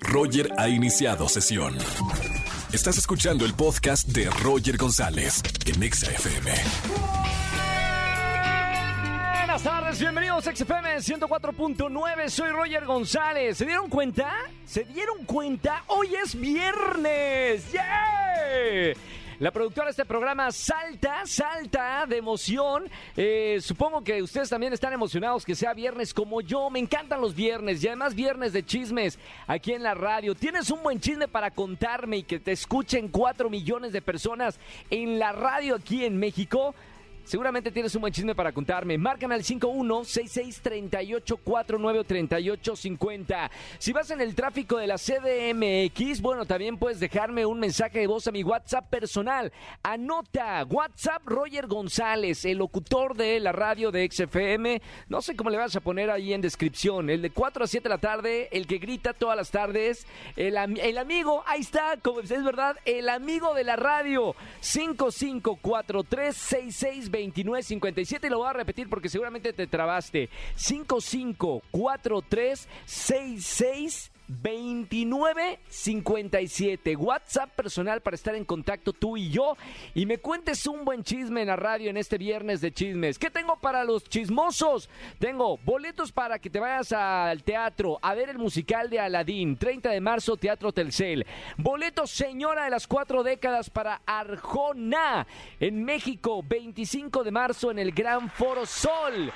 Roger ha iniciado sesión. Estás escuchando el podcast de Roger González en Exa FM. Buenas tardes, bienvenidos a XFM 104.9, soy Roger González. ¿Se dieron cuenta? ¿Se dieron cuenta? Hoy es viernes. ¡Yeah! La productora de este programa salta, salta de emoción. Eh, supongo que ustedes también están emocionados que sea viernes como yo. Me encantan los viernes y además viernes de chismes aquí en la radio. ¿Tienes un buen chisme para contarme y que te escuchen cuatro millones de personas en la radio aquí en México? Seguramente tienes un buen chisme para contarme. Márcame al 51-6638-4938-50. Si vas en el tráfico de la CDMX, bueno, también puedes dejarme un mensaje de voz a mi WhatsApp personal. Anota, WhatsApp Roger González, el locutor de la radio de XFM. No sé cómo le vas a poner ahí en descripción. El de 4 a 7 de la tarde, el que grita todas las tardes. El, el amigo, ahí está, como es verdad, el amigo de la radio. 554366 2957 y lo voy a repetir porque seguramente te trabaste. 554366 2957. WhatsApp personal para estar en contacto tú y yo y me cuentes un buen chisme en la radio en este viernes de chismes. ¿Qué tengo para los chismosos? Tengo boletos para que te vayas al teatro a ver el musical de Aladín, 30 de marzo, Teatro Telcel. Boletos Señora de las Cuatro Décadas para Arjona en México, 25 de marzo en el Gran Foro Sol.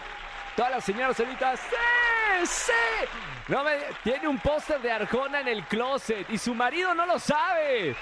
Todas las señoras ahorita, ¡sí! ¡sí! Tiene un póster de Arjona en el closet y su marido no lo sabe.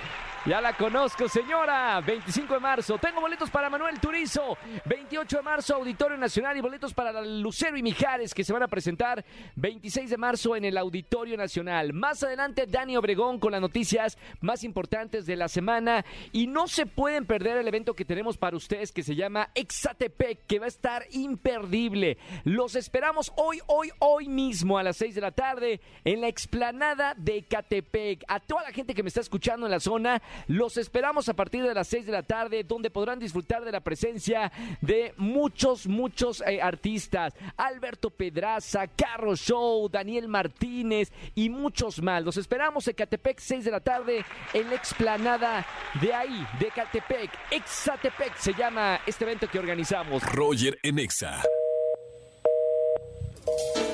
Ya la conozco, señora. 25 de marzo. Tengo boletos para Manuel Turizo. 28 de marzo, Auditorio Nacional. Y boletos para Lucero y Mijares, que se van a presentar 26 de marzo en el Auditorio Nacional. Más adelante, Dani Obregón con las noticias más importantes de la semana. Y no se pueden perder el evento que tenemos para ustedes que se llama Exatepec, que va a estar imperdible. Los esperamos hoy, hoy, hoy mismo a las 6 de la tarde en la explanada de Ecatepec. A toda la gente que me está escuchando en la zona, los esperamos a partir de las 6 de la tarde, donde podrán disfrutar de la presencia de muchos, muchos eh, artistas. Alberto Pedraza, Carlos Show, Daniel Martínez y muchos más. Los esperamos en Catepec, 6 de la tarde, en la explanada de ahí, de Catepec. Exatepec se llama este evento que organizamos. Roger en Exa.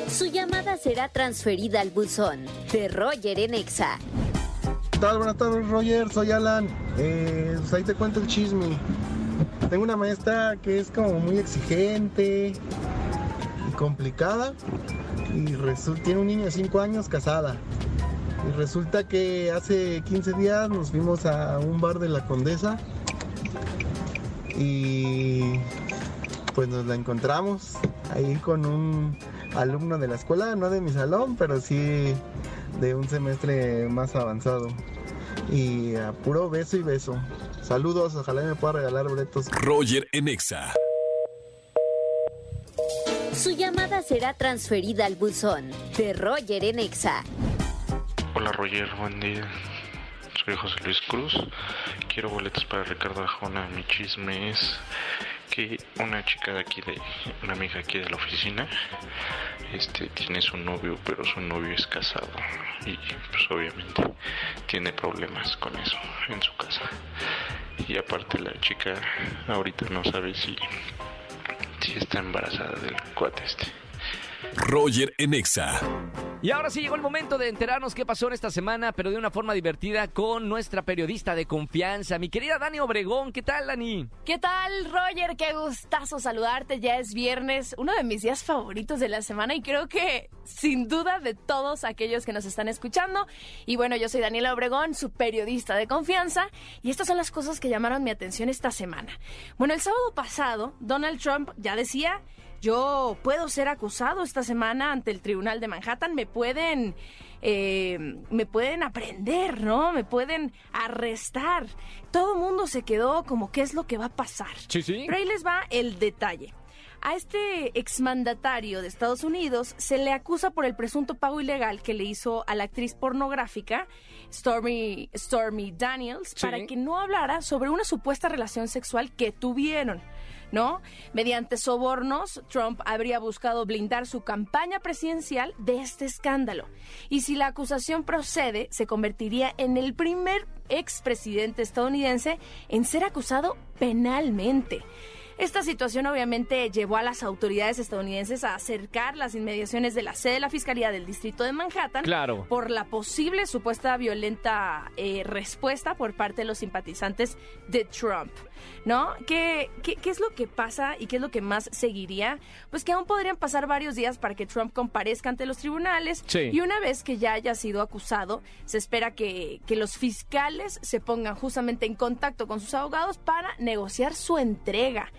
Su llamada será transferida al buzón de Roger en Exa. ¿Qué tal? Tardes, Roger. Soy Alan. Eh, pues ahí te cuento el chisme. Tengo una maestra que es como muy exigente y complicada. Y tiene un niño de 5 años casada. Y resulta que hace 15 días nos fuimos a un bar de la Condesa. Y pues nos la encontramos ahí con un alumno de la escuela, no de mi salón, pero sí de un semestre más avanzado. Y a puro beso y beso. Saludos, ojalá me pueda regalar boletos. Roger en Exa. Su llamada será transferida al buzón de Roger en Exa. Hola Roger, buen día. Soy José Luis Cruz. Quiero boletos para Ricardo Arjona. Mi chisme es que una chica de aquí, de una amiga aquí de la oficina, este tiene su novio, pero su novio es casado y pues obviamente tiene problemas con eso en su casa. Y aparte la chica ahorita no sabe si, si está embarazada del cuate este. Roger en Exa. Y ahora sí llegó el momento de enterarnos qué pasó en esta semana, pero de una forma divertida con nuestra periodista de confianza, mi querida Dani Obregón. ¿Qué tal, Dani? ¿Qué tal, Roger? Qué gustazo saludarte. Ya es viernes, uno de mis días favoritos de la semana y creo que sin duda de todos aquellos que nos están escuchando. Y bueno, yo soy Daniela Obregón, su periodista de confianza, y estas son las cosas que llamaron mi atención esta semana. Bueno, el sábado pasado, Donald Trump ya decía yo puedo ser acusado esta semana ante el Tribunal de Manhattan, me pueden, eh, me pueden aprender, ¿no? Me pueden arrestar. Todo el mundo se quedó como, ¿qué es lo que va a pasar? Sí, sí. Pero ahí les va el detalle. A este exmandatario de Estados Unidos se le acusa por el presunto pago ilegal que le hizo a la actriz pornográfica Stormy, Stormy Daniels Sí. para que no hablara sobre una supuesta relación sexual que tuvieron. ¿No? Mediante sobornos, Trump habría buscado blindar su campaña presidencial de este escándalo. Y si la acusación procede, se convertiría en el primer expresidente estadounidense en ser acusado penalmente. Esta situación obviamente llevó a las autoridades estadounidenses a acercar las inmediaciones de la sede de la Fiscalía del Distrito de Manhattan Claro. por la posible supuesta violenta eh, respuesta por parte de los simpatizantes de Trump. ¿No? ¿Qué, qué, qué es lo que pasa y qué es lo que más seguiría? Pues que aún podrían pasar varios días para que Trump comparezca ante los tribunales Sí. y una vez que ya haya sido acusado, se espera que, que los fiscales se pongan justamente en contacto con sus abogados para negociar su entrega.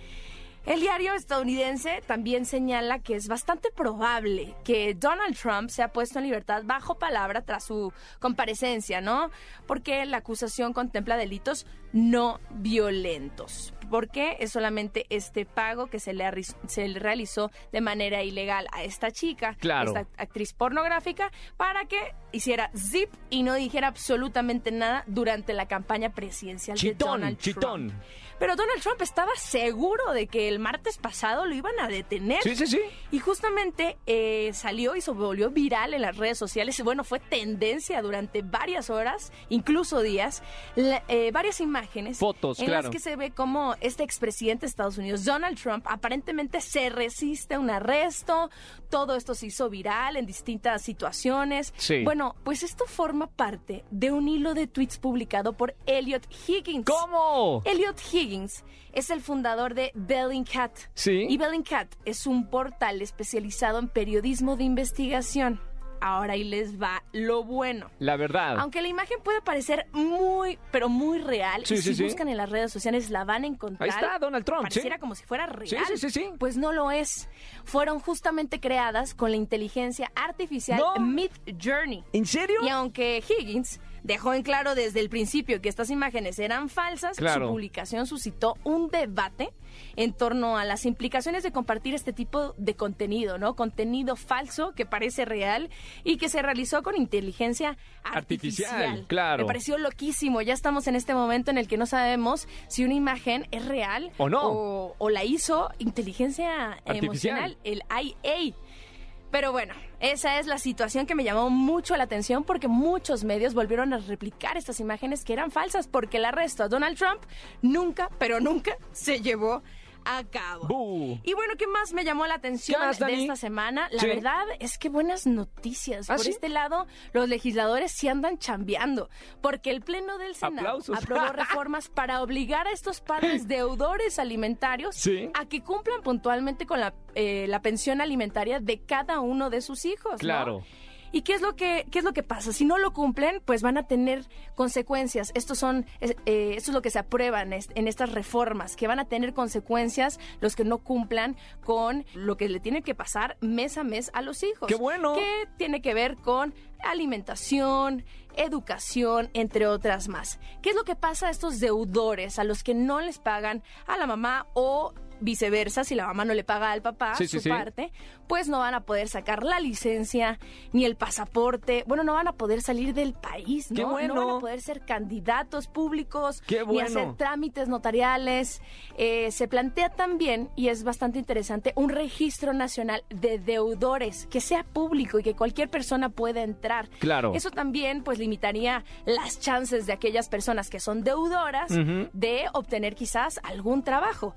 El diario estadounidense también señala que es bastante probable que Donald Trump sea puesto en libertad bajo palabra tras su comparecencia, ¿no? Porque la acusación contempla delitos no violentos. Porque es solamente este pago que se le, arri- se le realizó de manera ilegal a esta chica, Claro. esta actriz pornográfica, para que hiciera zip y no dijera absolutamente nada durante la campaña presidencial de Chitón, Donald Trump. chitón. Pero Donald Trump estaba seguro de que el martes pasado lo iban a detener. Sí, sí, sí. Y justamente eh, salió y se volvió viral en las redes sociales. Y bueno, fue tendencia durante varias horas, incluso días, la- eh, varias imágenes. Fotos, en claro. las que se ve como este expresidente de Estados Unidos, Donald Trump, aparentemente se resiste a un arresto. Todo esto se hizo viral en distintas situaciones. Sí. Bueno, pues esto forma parte de un hilo de tweets publicado por Elliot Higgins. ¿Cómo? Elliot Higgins es el fundador de Bellingcat. Sí. Y Bellingcat es un portal especializado en periodismo de investigación. Ahora ahí les va lo bueno. La verdad. Aunque la imagen puede parecer muy, pero muy real, Sí, y sí, si sí. buscan en las redes sociales la van a encontrar. Ahí está, Donald Trump. Pareciera como si fuera real. Sí, sí, sí, sí. Pues no lo es. Fueron justamente creadas con la inteligencia artificial No. Mid Journey. ¿En serio? Y aunque Higgins dejó en claro desde el principio que estas imágenes eran falsas, Claro. su publicación suscitó un debate en torno a las implicaciones de compartir este tipo de contenido, ¿no? Contenido falso que parece real y que se realizó con inteligencia artificial. Artificial, claro. Me pareció loquísimo. Ya estamos en este momento en el que no sabemos si una imagen es real O no. o, o la hizo inteligencia Artificial. emocional, el IA. Pero bueno, esa es la situación que me llamó mucho la atención porque muchos medios volvieron a replicar estas imágenes que eran falsas porque el arresto a Donald Trump nunca, pero nunca se llevó a cabo. Y bueno, ¿qué más me llamó la atención ¿Qué más, de esta semana? La Sí. verdad es que buenas noticias. ¿Ah, Por sí? este lado, los legisladores sí andan chambeando, porque el Pleno del Senado Aplausos. aprobó reformas para obligar a estos padres deudores alimentarios Sí. a que cumplan puntualmente con la, eh, la pensión alimentaria de cada uno de sus hijos. ¿no? ¿Y qué es lo que qué es lo que pasa? Si no lo cumplen, pues van a tener consecuencias. Estos son eh, esto es lo que se aprueba en, est- en estas reformas, que van a tener consecuencias los que no cumplan con lo que le tiene que pasar mes a mes a los hijos. ¡Qué bueno! Que tiene que ver con alimentación, educación, entre otras más. ¿Qué es lo que pasa a estos deudores, a los que no les pagan a la mamá o viceversa, si la mamá no le paga al papá Sí, su sí. parte, pues no van a poder sacar la licencia ni el pasaporte, bueno, no van a poder salir del país, ¿no? ¡Qué bueno! No van a poder ser candidatos públicos, ¡Qué ni bueno! hacer trámites notariales. Eh, se plantea también, y es bastante interesante, un registro nacional de deudores que sea público y que cualquier persona pueda entrar. Claro. Eso también, pues, limitaría las chances de aquellas personas que son deudoras de obtener quizás algún trabajo.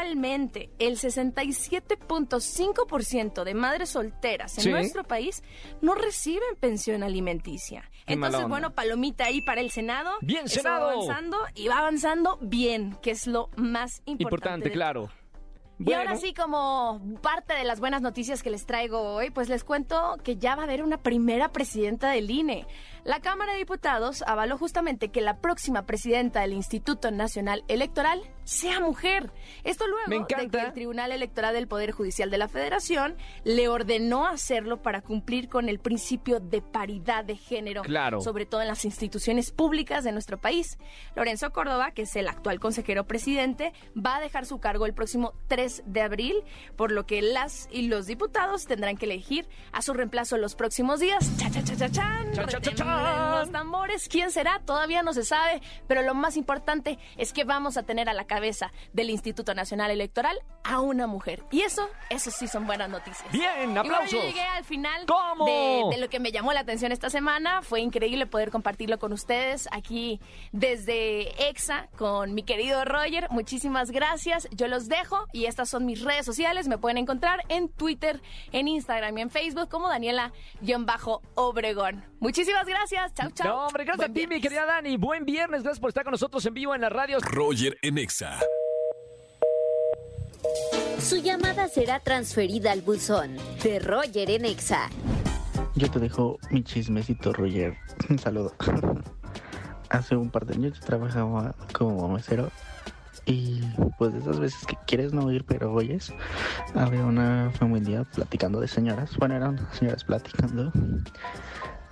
Actualmente, el 67.5% de madres solteras en Sí. nuestro país no reciben pensión alimenticia. Qué Entonces, bueno, palomita ahí para el Senado. Bien, Eso Senado. Va avanzando y va avanzando bien, que es lo más importante. Importante, de claro. y ahora Bueno. sí, como parte de las buenas noticias que les traigo hoy, pues les cuento que ya va a haber una primera presidenta del INE. La Cámara de Diputados avaló justamente que la próxima presidenta del Instituto Nacional Electoral sea mujer. Esto luego Me de que el Tribunal Electoral del Poder Judicial de la Federación le ordenó hacerlo para cumplir con el principio de paridad de género, Claro. sobre todo en las instituciones públicas de nuestro país. Lorenzo Córdoba, que es el actual consejero presidente, va a dejar su cargo el próximo 3 mes de abril, por lo que las y los diputados tendrán que elegir a su reemplazo los próximos días. Cha, cha, cha, cha, chan. Cha, cha, cha. Los tambores, ¿quién será? Todavía no se sabe, pero lo más importante es que vamos a tener a la cabeza del Instituto Nacional Electoral a una mujer. Y eso, eso sí son buenas noticias. Bien, Y bueno, aplausos. yo llegué al final ¿Cómo? De, de lo que me llamó la atención esta semana. Fue increíble poder compartirlo con ustedes aquí desde EXA con mi querido Roger. Muchísimas gracias. Yo los dejo y estas son mis redes sociales. Me pueden encontrar en Twitter, en Instagram y en Facebook como Daniela-Obregón. Muchísimas gracias. Chau, chau. No, hombre, gracias Buen a ti, mi querida Dani. Buen viernes, gracias por estar con nosotros en vivo en la radio. Roger en Exa. Su llamada será transferida al buzón de Roger en Exa. Yo te dejo mi chismecito, Roger. Un saludo. Hace un par de años yo trabajaba como mesero y pues de esas veces que quieres no ir pero oyes, había una familia platicando de señoras, bueno eran señoras platicando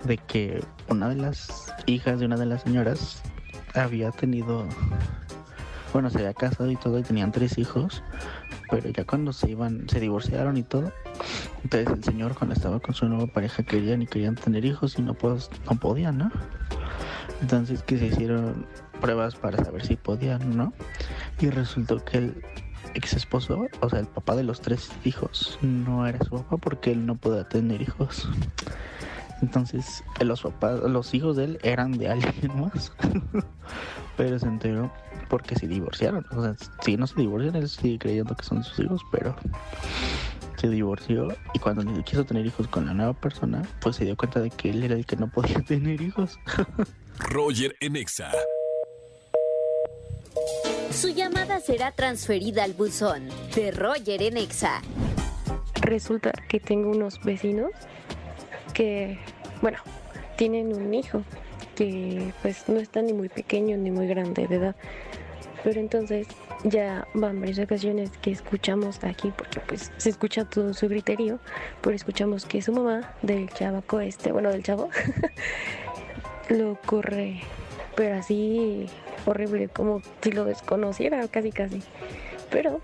de que una de las hijas de una de las señoras había tenido, bueno se había casado y todo y tenían tres hijos, pero ya cuando se iban, se divorciaron y todo, entonces el señor cuando estaba con su nueva pareja querían y querían tener hijos y no, pues, no podían, ¿no? Entonces que se hicieron pruebas para saber si podían no. Y resultó que el ex esposo, o sea, el papá de los tres hijos, no era su papá porque él no podía tener hijos. Entonces, los papás, los hijos de él eran de alguien más. pero se enteró porque se divorciaron. O sea, si no se divorcian, él sigue creyendo que son sus hijos, pero se divorció y cuando quiso tener hijos con la nueva persona, pues se dio cuenta de que él era el que no podía tener hijos. Roger en Exa. Su llamada será transferida al buzón de Roger en Exa. resulta que tengo unos vecinos que, bueno, tienen un hijo que pues no está ni muy pequeño ni muy grande de edad. Pero entonces ya van varias ocasiones que escuchamos aquí, porque pues se escucha todo su griterío, pero escuchamos que su mamá del chavaco este, bueno, del chavo, lo corre, pero así horrible, como si lo desconociera, casi casi. Pero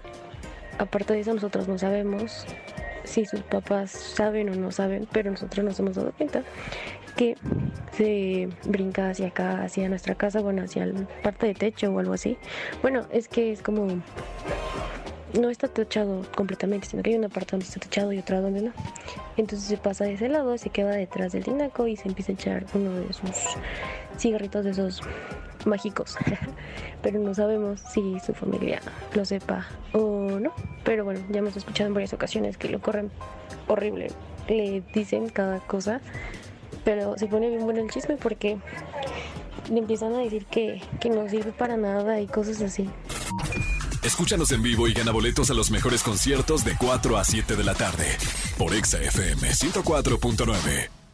aparte de eso nosotros no sabemos si sus papás saben o no saben, pero nosotros nos hemos dado cuenta que se brinca hacia acá, hacia nuestra casa, bueno, hacia la parte de techo o algo así. Bueno, es que es como no está techado completamente, sino que hay una parte donde está techado y otra donde no. Entonces se pasa de ese lado, se queda detrás del tinaco y se empieza a echar uno de sus cigarritos de esos mágicos. Pero no sabemos si su familia lo sepa o no. Pero bueno, ya hemos escuchado en varias ocasiones que lo corren horrible. Le dicen cada cosa. Pero se pone bien bueno el chisme porque le empiezan a decir que, que no sirve para nada y cosas así. Escúchanos en vivo y gana boletos a los mejores conciertos de 4 a 7 de la tarde por Exa FM 104.9.